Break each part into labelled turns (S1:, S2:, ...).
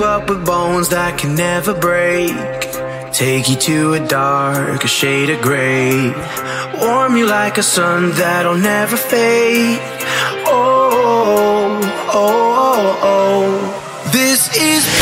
S1: that can never break. Take you to a darker shade of gray. Warm you like a sun that'll never fade. Oh, oh, oh, oh. This is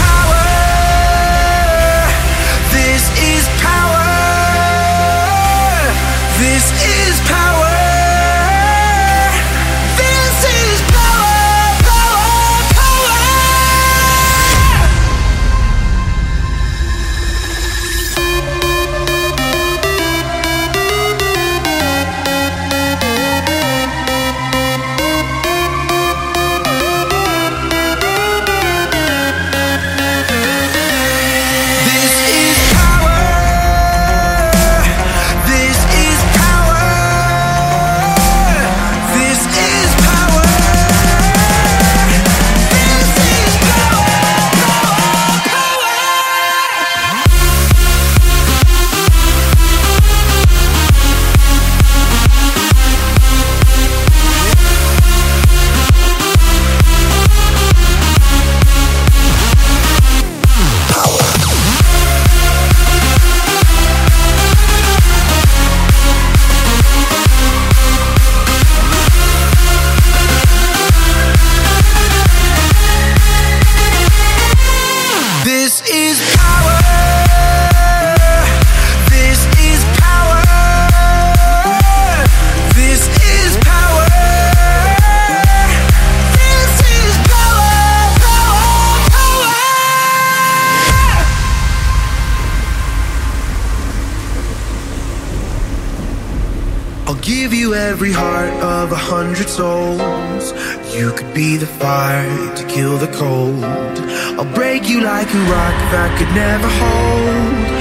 S1: every heart of a hundred souls. You could be the fire to kill the cold. I'll break you like a rock that could never hold.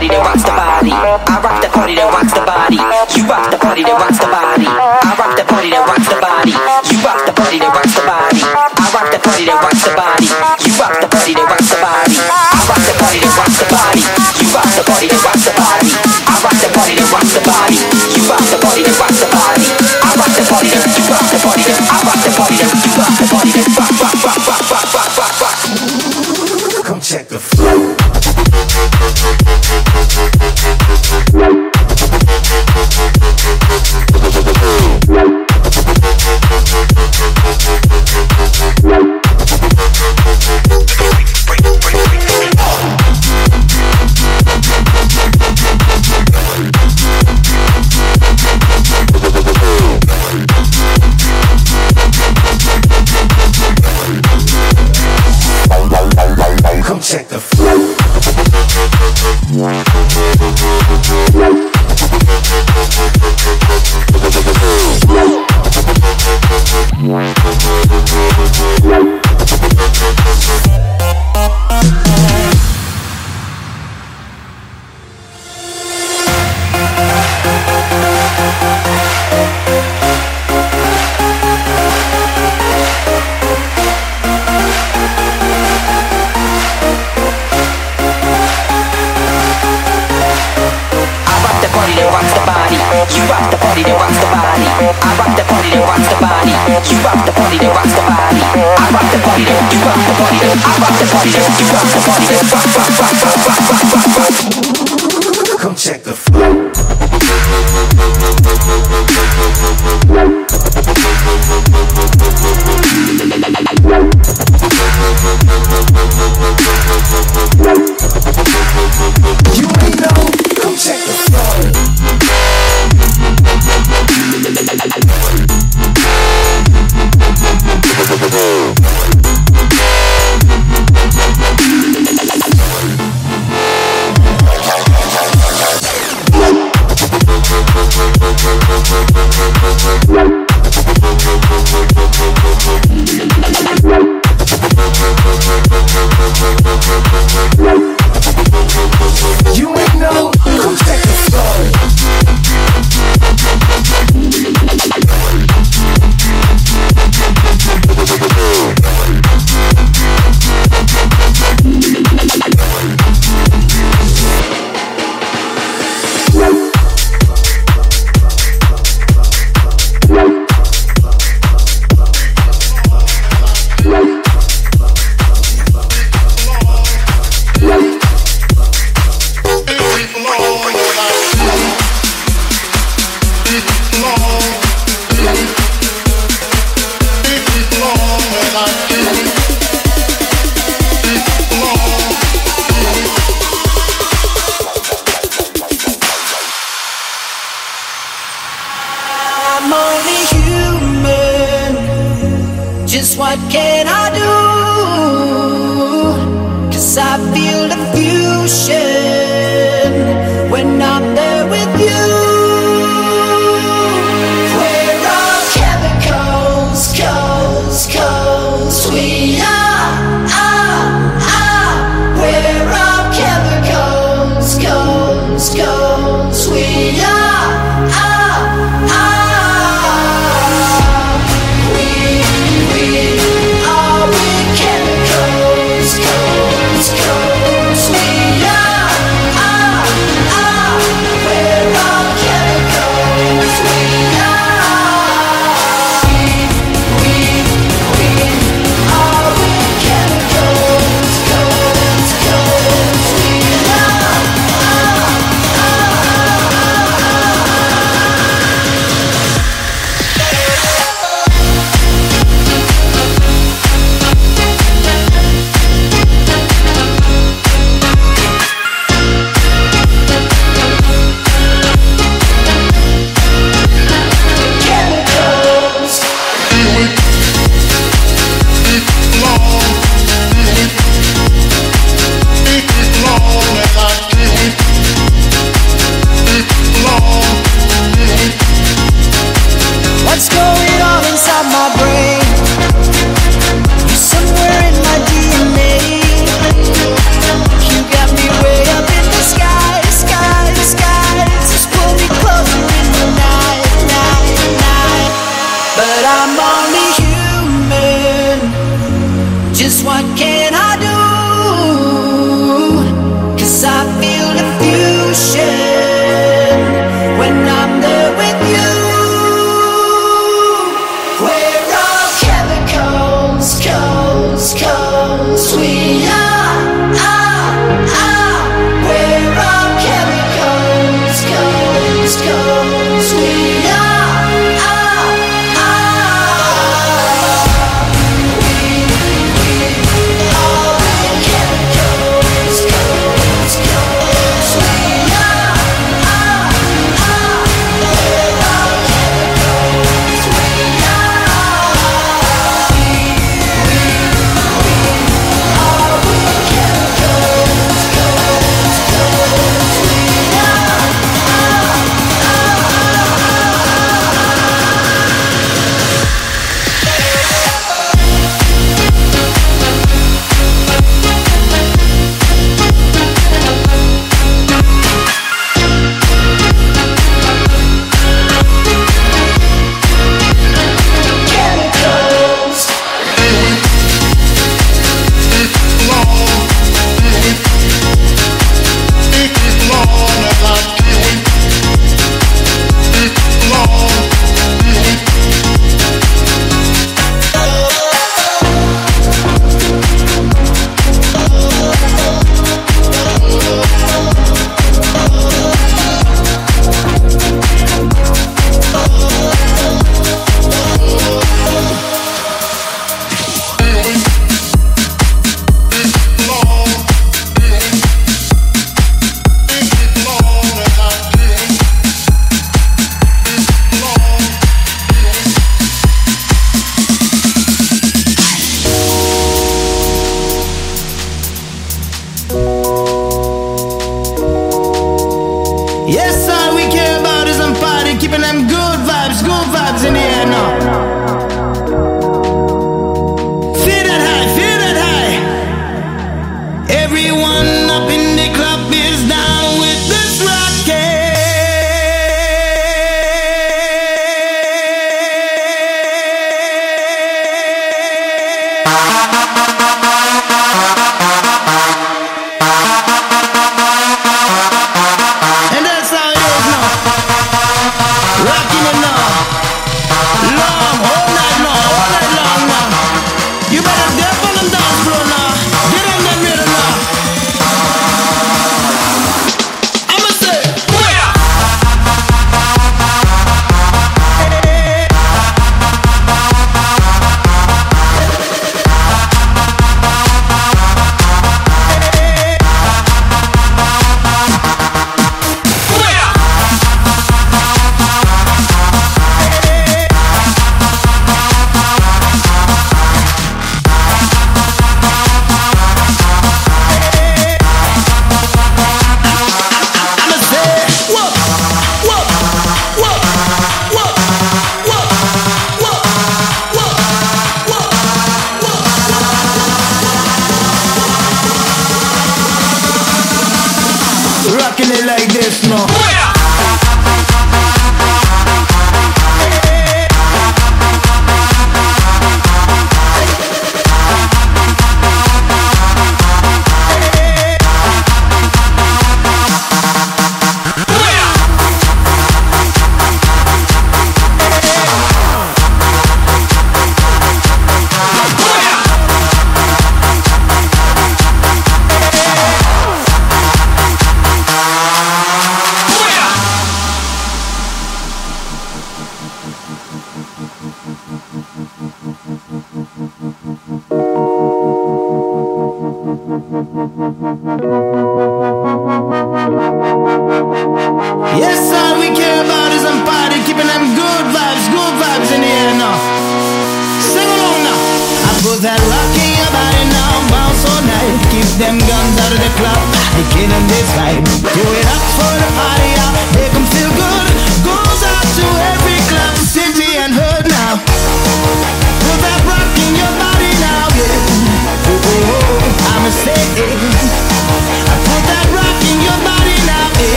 S2: Party that rocks the body. I rock the party that rocks the body. You rock the party that rocks the body. I rock the party that rocks the body. You rock the party that rocks the body. I rock the party that rocks the body. You rock the party that rocks the body. I rock the party that rocks the body. You rock the party that rocks the body. I rock the party that rocks the body. You rock the party that rocks the body. I rock the party that you rock the party that I rock the party that you rock the party that rock rock rock rock rock rock rock rock.
S1: Come check the flow.
S2: I rock the party that rocks the body. You rock the party that rocks the body. I rock the party you rock the party I rock the party you rock the party.
S1: Come check the flow.
S3: Just what can I do? Cause I feel the fusion